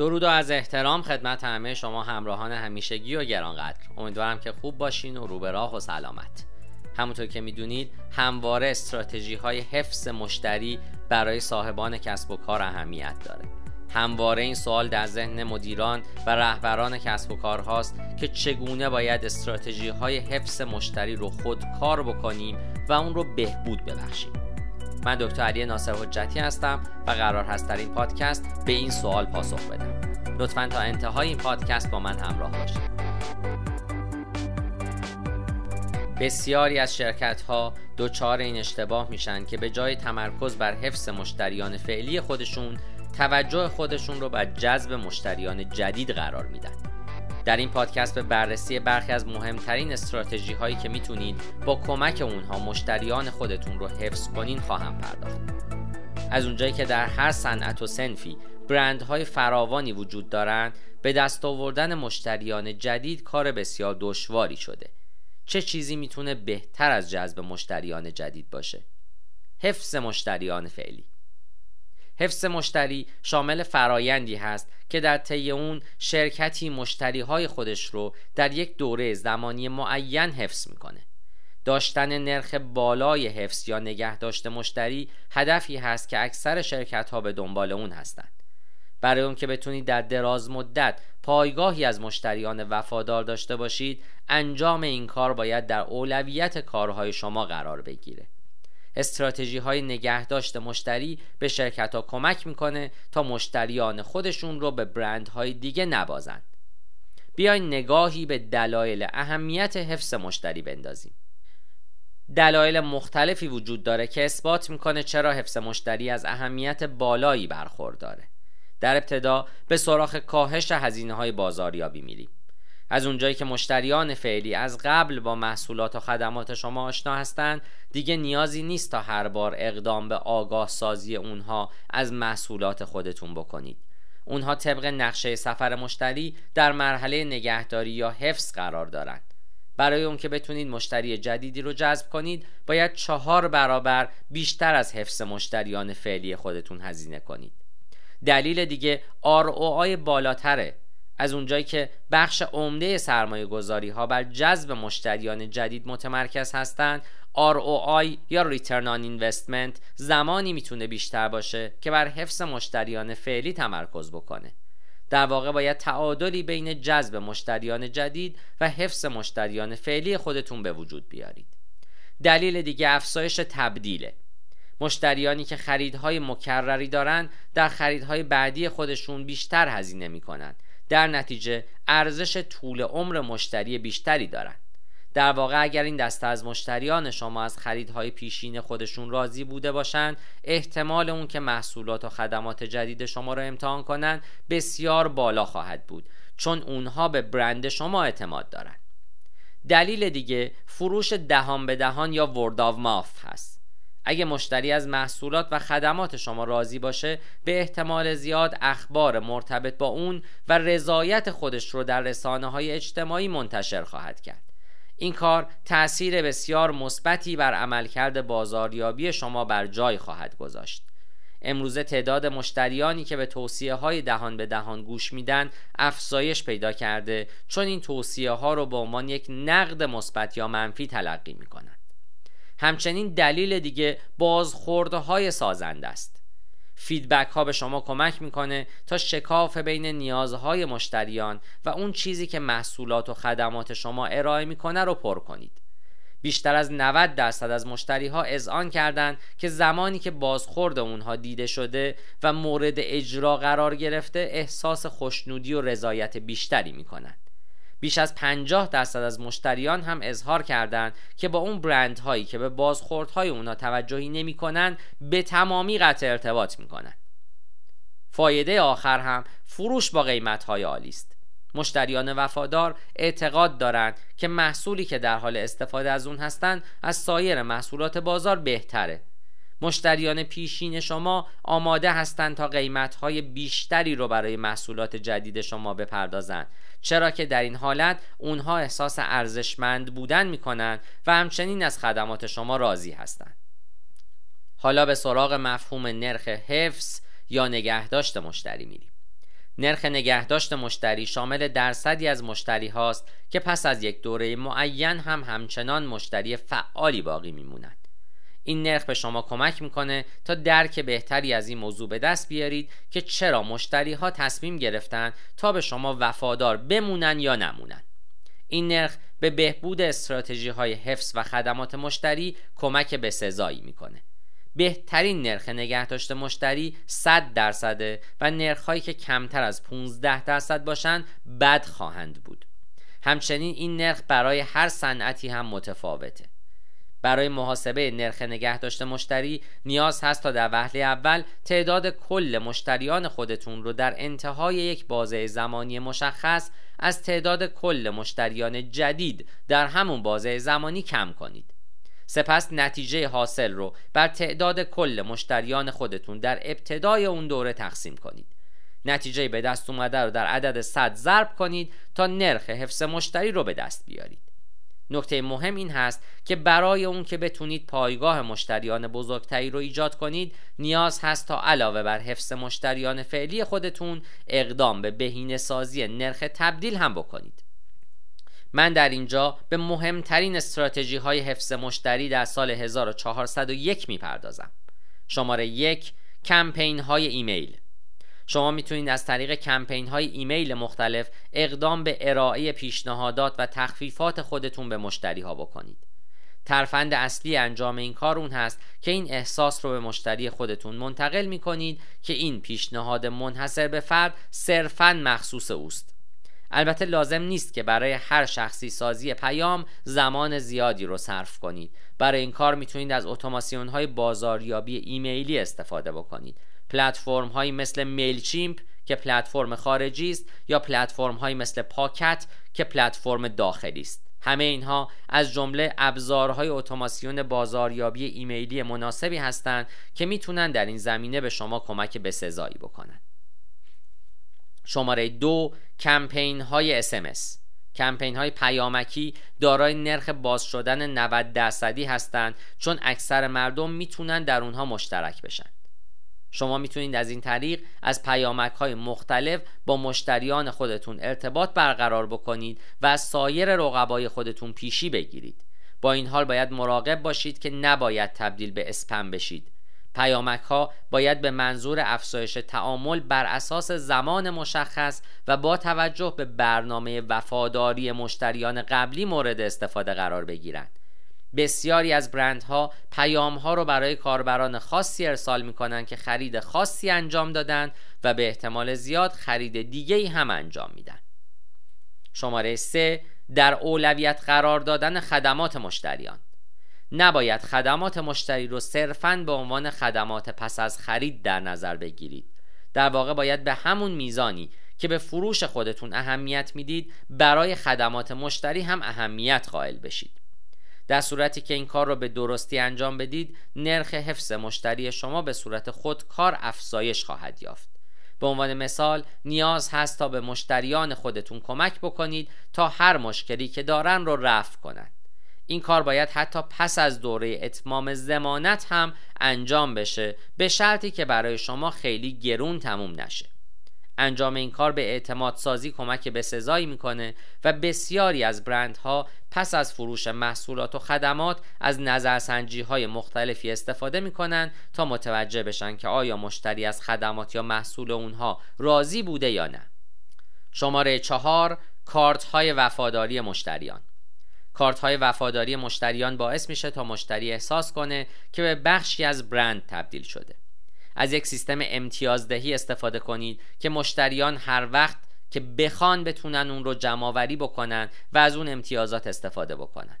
درود و از احترام خدمت همه شما همراهان همیشگی و گرانقدر امیدوارم که خوب باشین و رو راه و سلامت. همونطور که می‌دونید همواره استراتژی های حفظ مشتری برای صاحبان کسب و کار اهمیت داره. همواره این سوال در ذهن مدیران و رهبران کسب و کار هاست که چگونه باید استراتژی های حفظ مشتری رو خود کار بکنیم و اون رو بهبود ببخشیم. من دکتر علی ناصر حجتی هستم و قرار هست در این پادکست به این سوال پاسخ بدم. لطفا تا انتهای این پادکست با من همراه باشید. بسیاری از شرکت ها دچار این اشتباه میشن که به جای تمرکز بر حفظ مشتریان فعلی خودشون توجه خودشون رو بر جذب مشتریان جدید قرار میدن. در این پادکست به بررسی برخی از مهمترین استراتژی هایی که می‌تونید با کمک اونها مشتریان خودتون رو حفظ کنین خواهم پرداخت. از اونجایی که در هر صنعت و سنفی برندهای فراوانی وجود دارند به دست آوردن مشتریان جدید کار بسیار دشواری شده. چه چیزی می‌تونه بهتر از جذب مشتریان جدید باشه؟ حفظ مشتریان فعلی. حفظ مشتری شامل فرایندی هست که در طی اون شرکتی مشتری های خودش رو در یک دوره زمانی معین حفظ می‌کنه. داشتن نرخ بالای حفظ یا نگه مشتری هدفی هست که اکثر شرکت ها به دنبال اون هستند. برای اون که بتونید در دراز مدت پایگاهی از مشتریان وفادار داشته باشید انجام این کار باید در اولویت کارهای شما قرار بگیره. استراتژی های نگهداشت مشتری به شرکت ها کمک می‌کنه تا مشتریان خودشون رو به برند های دیگه نبازند بیاین نگاهی به دلایل اهمیت حفظ مشتری بندازیم. دلایل مختلفی وجود داره که اثبات می‌کنه چرا حفظ مشتری از اهمیت بالایی برخورداره. در ابتدا به سراغ کاهش هزینه های بازاریابی میریم. از اونجایی که مشتریان فعلی از قبل با محصولات و خدمات شما آشنا هستند دیگه نیازی نیست تا هر بار اقدام به آگاه سازی اونها از محصولات خودتون بکنید. اونها طبق نقشه سفر مشتری در مرحله نگهداری یا حفظ قرار دارند برای اون که بتونید مشتری جدیدی رو جذب کنید باید چهار برابر بیشتر از حفظ مشتریان فعلی خودتون هزینه کنید. دلیل دیگه ROI بالاتره. از اونجایی که بخش عمده سرمایه گذاری ها بر جذب مشتریان جدید متمرکز هستند ROI یا Return on Investment زمانی می‌تونه بیشتر باشه که بر حفظ مشتریان فعلی تمرکز بکنه. در واقع باید تعادلی بین جذب مشتریان جدید و حفظ مشتریان فعلی خودتون به وجود بیارید. دلیل دیگه افزایش تبدیله. مشتریانی که خریدهای مکرری دارند در خریدهای بعدی خودشون بیشتر هزینه می‌کنند در نتیجه ارزش طول عمر مشتری بیشتری دارند در واقع اگر این دسته از مشتریان شما از خریدهای پیشین خودشون راضی بوده باشند احتمال اون که محصولات و خدمات جدید شما را امتحان کنند بسیار بالا خواهد بود چون اونها به برند شما اعتماد دارند دلیل دیگه فروش دهان به دهان یا ورد آف ماف هست. اگه مشتری از محصولات و خدمات شما راضی باشه به احتمال زیاد اخبار مرتبط با اون و رضایت خودش رو در رسانه های اجتماعی منتشر خواهد کرد. این کار تأثیر بسیار مثبتی بر عملکرد بازاریابی شما بر جای خواهد گذاشت. امروزه تعداد مشتریانی که به توصیه های دهان به دهان گوش میدن افزایش پیدا کرده چون این توصیه ها رو به عنوان یک نقد مثبت یا منفی تلقی می‌کنن. همچنین دلیل دیگه بازخورده های سازنده است. فیدبک ها به شما کمک می‌کنه تا شکاف بین نیازهای مشتریان و اون چیزی که محصولات و خدمات شما ارائه می‌کنه رو پر کنید. بیشتر از 90 درصد از مشتری ها اذعان کردند که زمانی که بازخورد اونها دیده شده و مورد اجرا قرار گرفته احساس خوشنودی و رضایت بیشتری می‌کنند. بیش از 50 درصد از مشتریان هم اظهار کردند که با اون برند هایی که به بازخوردهای اونا توجهی نمی‌کنن به تمامی قطع ارتباط می‌کنن فایده آخر هم فروش با قیمت های عالی است. مشتریان وفادار اعتقاد دارند که محصولی که در حال استفاده از اون هستند از سایر محصولات بازار بهتره. مشتریان پیشین شما آماده هستند تا قیمتهای بیشتری رو برای محصولات جدید شما بپردازند. چرا که در این حالت اونها احساس ارزشمند بودن می‌کنند و همچنین از خدمات شما راضی هستند. حالا به سراغ مفهوم نرخ حفظ یا نگهداشت مشتری میریم. نرخ نگهداشت مشتری شامل درصدی از مشتری هاست که پس از یک دوره معین هم همچنان مشتری فعالی باقی میمونند. این نرخ به شما کمک می‌کنه تا درک بهتری از این موضوع به دست بیارید که چرا مشتری ها تصمیم گرفتن تا به شما وفادار بمونن یا نمونن. این نرخ به بهبود استراتژی های حفظ و خدمات مشتری کمک به سزایی می‌کنه. بهترین نرخ نگهداشت مشتری 100 درصده و نرخهایی که کمتر از 15 درصد باشند بد خواهند بود همچنین این نرخ برای هر صنعتی هم متفاوته برای محاسبه نرخ نگهداشت مشتری نیاز هست تا در وهله اول تعداد کل مشتریان خودتون رو در انتهای یک بازه زمانی مشخص از تعداد کل مشتریان جدید در همون بازه زمانی کم کنید. سپس نتیجه حاصل رو بر تعداد کل مشتریان خودتون در ابتدای اون دوره تقسیم کنید. نتیجه به دست اومده رو در عدد 100 ضرب کنید تا نرخ حفظ مشتری رو به دست بیارید. نکته مهم این هست که برای اون که بتونید پایگاه مشتریان بزرگتری رو ایجاد کنید نیاز هست تا علاوه بر حفظ مشتریان فعلی خودتون اقدام به بهینه سازی نرخ تبدیل هم بکنید. من در اینجا به مهمترین استراتژی های حفظ مشتری در سال 1401 می‌پردازم. شماره یک کمپین های ایمیل. شما می‌تونید از طریق کمپین های ایمیل مختلف اقدام به ارائه پیشنهادات و تخفیفات خودتون به مشتری ها بکنید. ترفند اصلی انجام این کار اون هست که این احساس رو به مشتری خودتون منتقل می‌کنید که این پیشنهاد منحصر به فرد صرفا مخصوص اوست. البته لازم نیست که برای هر شخصی سازی پیام زمان زیادی رو صرف کنید. برای این کار می‌تونید از اتوماسیون های بازاریابی ایمیلی استفاده بکنید. پلتفرم هایی مثل میل چیمپ که پلتفرم خارجی است یا پلتفرم هایی مثل پاکت که پلتفرم داخلی است. همه اینها از جمله ابزارهای اتوماسیون بازاریابی ایمیلی مناسبی هستند که می‌تونن در این زمینه به شما کمک به سزایی بکنند شماره دو کمپین های SMS کمپین های پیامکی دارای نرخ باز شدن 90 درصدی هستند چون اکثر مردم می‌تونن در اونها مشترک بشن. شما می‌تونید از این طریق از پیامک های مختلف با مشتریان خودتون ارتباط برقرار بکنید و از سایر رقبای خودتون پیشی بگیرید با این حال باید مراقب باشید که نباید تبدیل به اسپم بشید پیامک ها باید به منظور افزایش تعامل بر اساس زمان مشخص و با توجه به برنامه وفاداری مشتریان قبلی مورد استفاده قرار بگیرند. بسیاری از برندها پیام ها رو برای کاربران خاصی ارسال می کنند که خرید خاصی انجام دادن و به احتمال زیاد خرید دیگه هم انجام میدن. شماره 3 در اولویت قرار دادن خدمات مشتریان. نباید خدمات مشتری رو صرفاً به عنوان خدمات پس از خرید در نظر بگیرید. در واقع باید به همون میزانی که به فروش خودتون اهمیت می‌دید برای خدمات مشتری هم اهمیت قائل بشید. در صورتی که این کار رو به درستی انجام بدید نرخ حفظ مشتری شما به صورت خودکار افزایش خواهد یافت. به عنوان مثال نیاز هست تا به مشتریان خودتون کمک بکنید تا هر مشکلی که دارن رو رفع کنند این کار باید حتی پس از دوره اتمام زمانت هم انجام بشه به شرطی که برای شما خیلی گرون تموم نشه. انجام این کار به اعتماد سازی کمک به سزایی می‌کنه و بسیاری از برندها پس از فروش محصولات و خدمات از نظرسنجی های مختلفی استفاده می‌کنن تا متوجه بشن که آیا مشتری از خدمات یا محصول اونها راضی بوده یا نه. شماره چهار کارت های وفاداری مشتریان. کارت های وفاداری مشتریان باعث میشه تا مشتری احساس کنه که به بخشی از برند تبدیل شده. از یک سیستم امتیازدهی استفاده کنید که مشتریان هر وقت که بخوان بتونن اون رو جمعآوری بکنن و از اون امتیازات استفاده بکنن.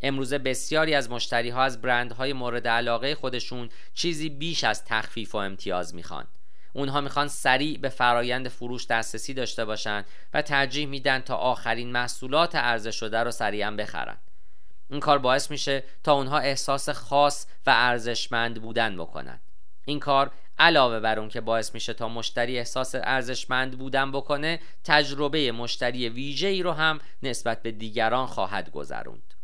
امروزه بسیاری از مشتری ها از برندهای مورد علاقه خودشون چیزی بیش از تخفیف و امتیاز می‌خوان. اونها می‌خوان سریع به فرایند فروش دسترسی داشته باشن و ترجیح میدن تا آخرین محصولات عرضه شده رو سریعا بخرن. این کار باعث میشه تا اونها احساس خاص و ارزشمند بودن بکنن. این کار علاوه بر اون که باعث میشه تا مشتری احساس ارزشمند بودن بکنه تجربه مشتری ویژه ای رو هم نسبت به دیگران خواهد گذروند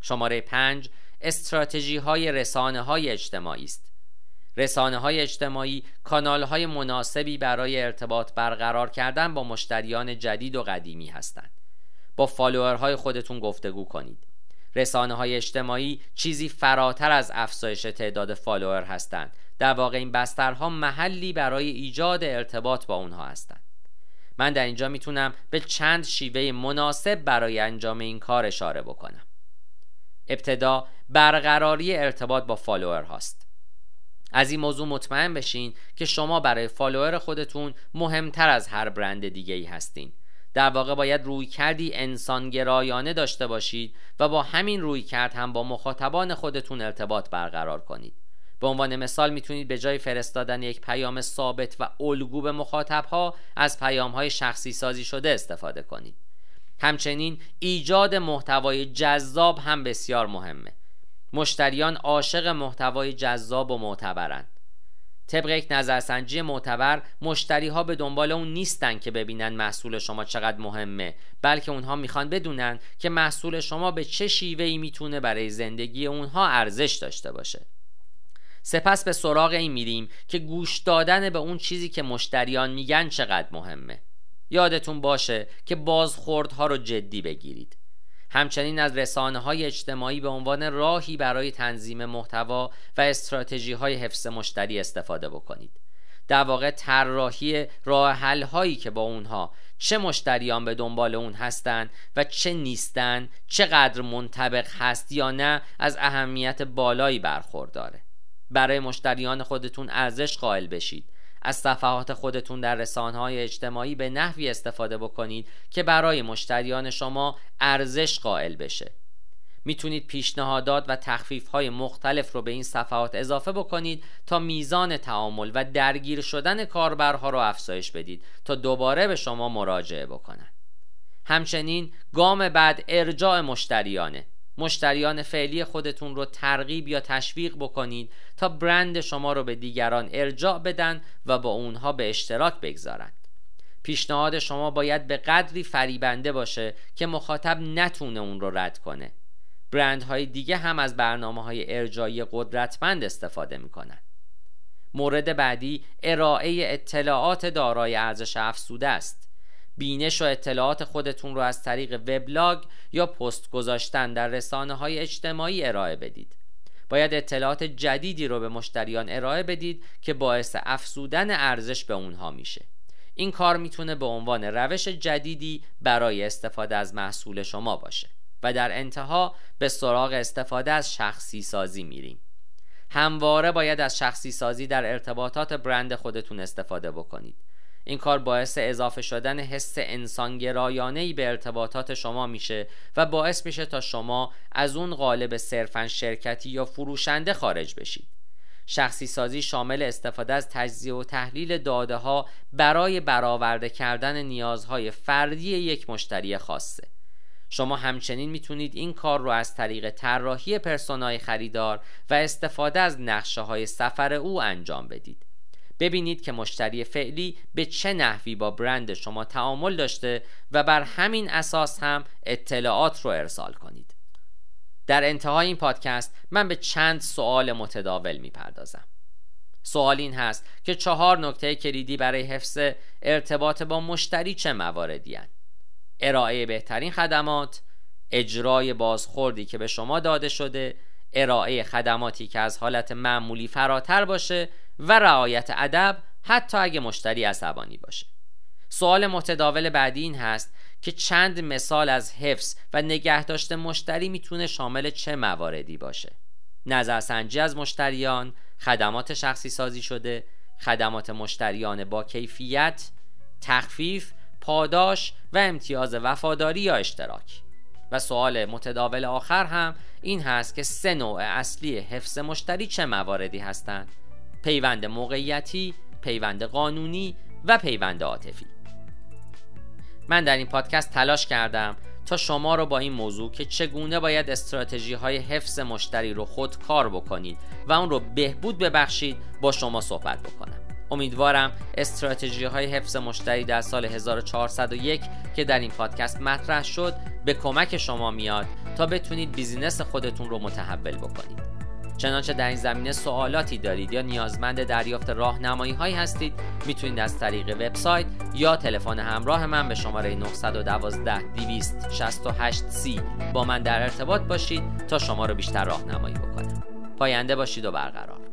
شماره 5 استراتژی های رسانه های اجتماعی است رسانه های اجتماعی کانال های مناسبی برای ارتباط برقرار کردن با مشتریان جدید و قدیمی هستند. با فالوورهای خودتون گفتگو کنید. رسانه های اجتماعی چیزی فراتر از افزایش تعداد فالوور هستند. در واقع این بسترها محلی برای ایجاد ارتباط با اونها هستند. من در اینجا می‌تونم به چند شیوه مناسب برای انجام این کار اشاره بکنم. ابتدا برقراری ارتباط با فالوور هاست. از این موضوع مطمئن بشین که شما برای فالوور خودتون مهمتر از هر برند دیگه ای هستین در واقع باید رویکردی انسانگرایانه داشته باشید و با همین رویکرد هم با مخاطبان خودتون ارتباط برقرار کنید به عنوان مثال می‌تونید به جای فرستادن یک پیام ثابت و الگو به مخاطبها از پیام های شخصی سازی شده استفاده کنید. همچنین ایجاد محتوای جذاب هم بسیار مهمه. مشتریان عاشق محتوای جذاب و معتبرند. طبق یک نظرسنجی معتبر مشتری ها به دنبال اون نیستن که ببینن محصول شما چقدر مهمه بلکه اونها می‌خوان بدونن که محصول شما به چه شیوهی می‌تونه برای زندگی اونها ارزش داشته باشه. سپس به سراغ این میریم که گوش دادن به اون چیزی که مشتریان میگن چقدر مهمه. یادتون باشه که بازخوردها رو جدی بگیرید. همچنین از رسانه های اجتماعی به عنوان راهی برای تنظیم محتوا و استراتژی های حفظ مشتری استفاده بکنید. در واقع طراحی راه حل هایی که با اونها چه مشتریان به دنبال اون هستند و چه نیستن چقدر منطبق هست یا نه از اهمیت بالایی برخورداره. برای مشتریان خودتون ارزش قائل بشید. از صفحات خودتون در های اجتماعی به نحوی استفاده بکنید که برای مشتریان شما ارزش قائل بشه. می‌تونید پیشنهادات و تخفیف های مختلف رو به این صفحات اضافه بکنید تا میزان تعامل و درگیر شدن کاربرها رو افزایش بدید تا دوباره به شما مراجعه بکنند. همچنین گام بعد ارجاع مشتریانه. مشتریان فعلی خودتون رو ترغیب یا تشویق بکنید تا برند شما رو به دیگران ارجاع بدن و با اونها به اشتراک بگذارند پیشنهاد شما باید به قدری فریبنده باشه که مخاطب نتونه اون رو رد کنه. برندهای دیگه هم از برنامه های ارجایی قدرتمند استفاده می‌کنن. مورد بعدی ارائه اطلاعات دارای ارزش افزوده است. بینش و اطلاعات خودتون رو از طریق وبلاگ یا پست گذاشتن در رسانه های اجتماعی ارائه بدید. باید اطلاعات جدیدی رو به مشتریان ارائه بدید که باعث افزودن ارزش به اونها میشه. این کار می‌تونه به عنوان روش جدیدی برای استفاده از محصول شما باشه و در انتها به سراغ استفاده از شخصی سازی میریم. همواره باید از شخصی سازی در ارتباطات برند خودتون استفاده بکنید. این کار باعث اضافه شدن حس انسانگرایانه به ارتباطات شما میشه و باعث میشه تا شما از اون قالب صرفا شرکتی یا فروشنده خارج بشید. شخصی سازی شامل استفاده از تجزیه و تحلیل داده ها برای برآورده کردن نیازهای فردی یک مشتری خاصه. شما همچنین می‌تونید این کار رو از طریق طراحی پرسونای خریدار و استفاده از نقشه های سفر او انجام بدید. ببینید که مشتری فعلی به چه نحوی با برند شما تعامل داشته و بر همین اساس هم اطلاعات رو ارسال کنید در انتهای این پادکست من به چند سوال متداول می‌پردازم سوال این هست که چهار نکته کلیدی برای حفظ ارتباط با مشتری چه مواردی هن؟ ارائه بهترین خدمات اجرای بازخوردی که به شما داده شده ارائه خدماتی که از حالت معمولی فراتر باشه و رعایت ادب حتی اگه مشتری عصبانی باشه. سوال متداول بعدی این هست که چند مثال از حفظ و نگهداشت مشتری می‌تونه شامل چه مواردی باشه؟ نظرسنجی از مشتریان خدمات شخصی سازی شده خدمات مشتریان با کیفیت تخفیف پاداش و امتیاز وفاداری یا اشتراک. و سوال متداول آخر هم این هست که سه نوع اصلی حفظ مشتری چه مواردی هستند؟ پیوند موقعیتی، پیوند قانونی و پیوند عاطفی. من در این پادکست تلاش کردم تا شما رو با این موضوع که چگونه باید استراتژی های حفظ مشتری رو خود کار بکنید و اون رو بهبود ببخشید با شما صحبت بکنم. امیدوارم استراتژی های حفظ مشتری در سال 1401 که در این پادکست مطرح شد به کمک شما میاد تا بتونید بیزینس خودتون رو متحول بکنید. چنانچه در این زمینه سوالاتی دارید یا نیازمند دریافت راهنمایی هایی هستید می‌تونید از طریق وبسایت یا تلفن همراه من به شماره 912 268 c با من در ارتباط باشید تا شما رو بیشتر راهنمایی بکنم. پاینده باشید و برقرار.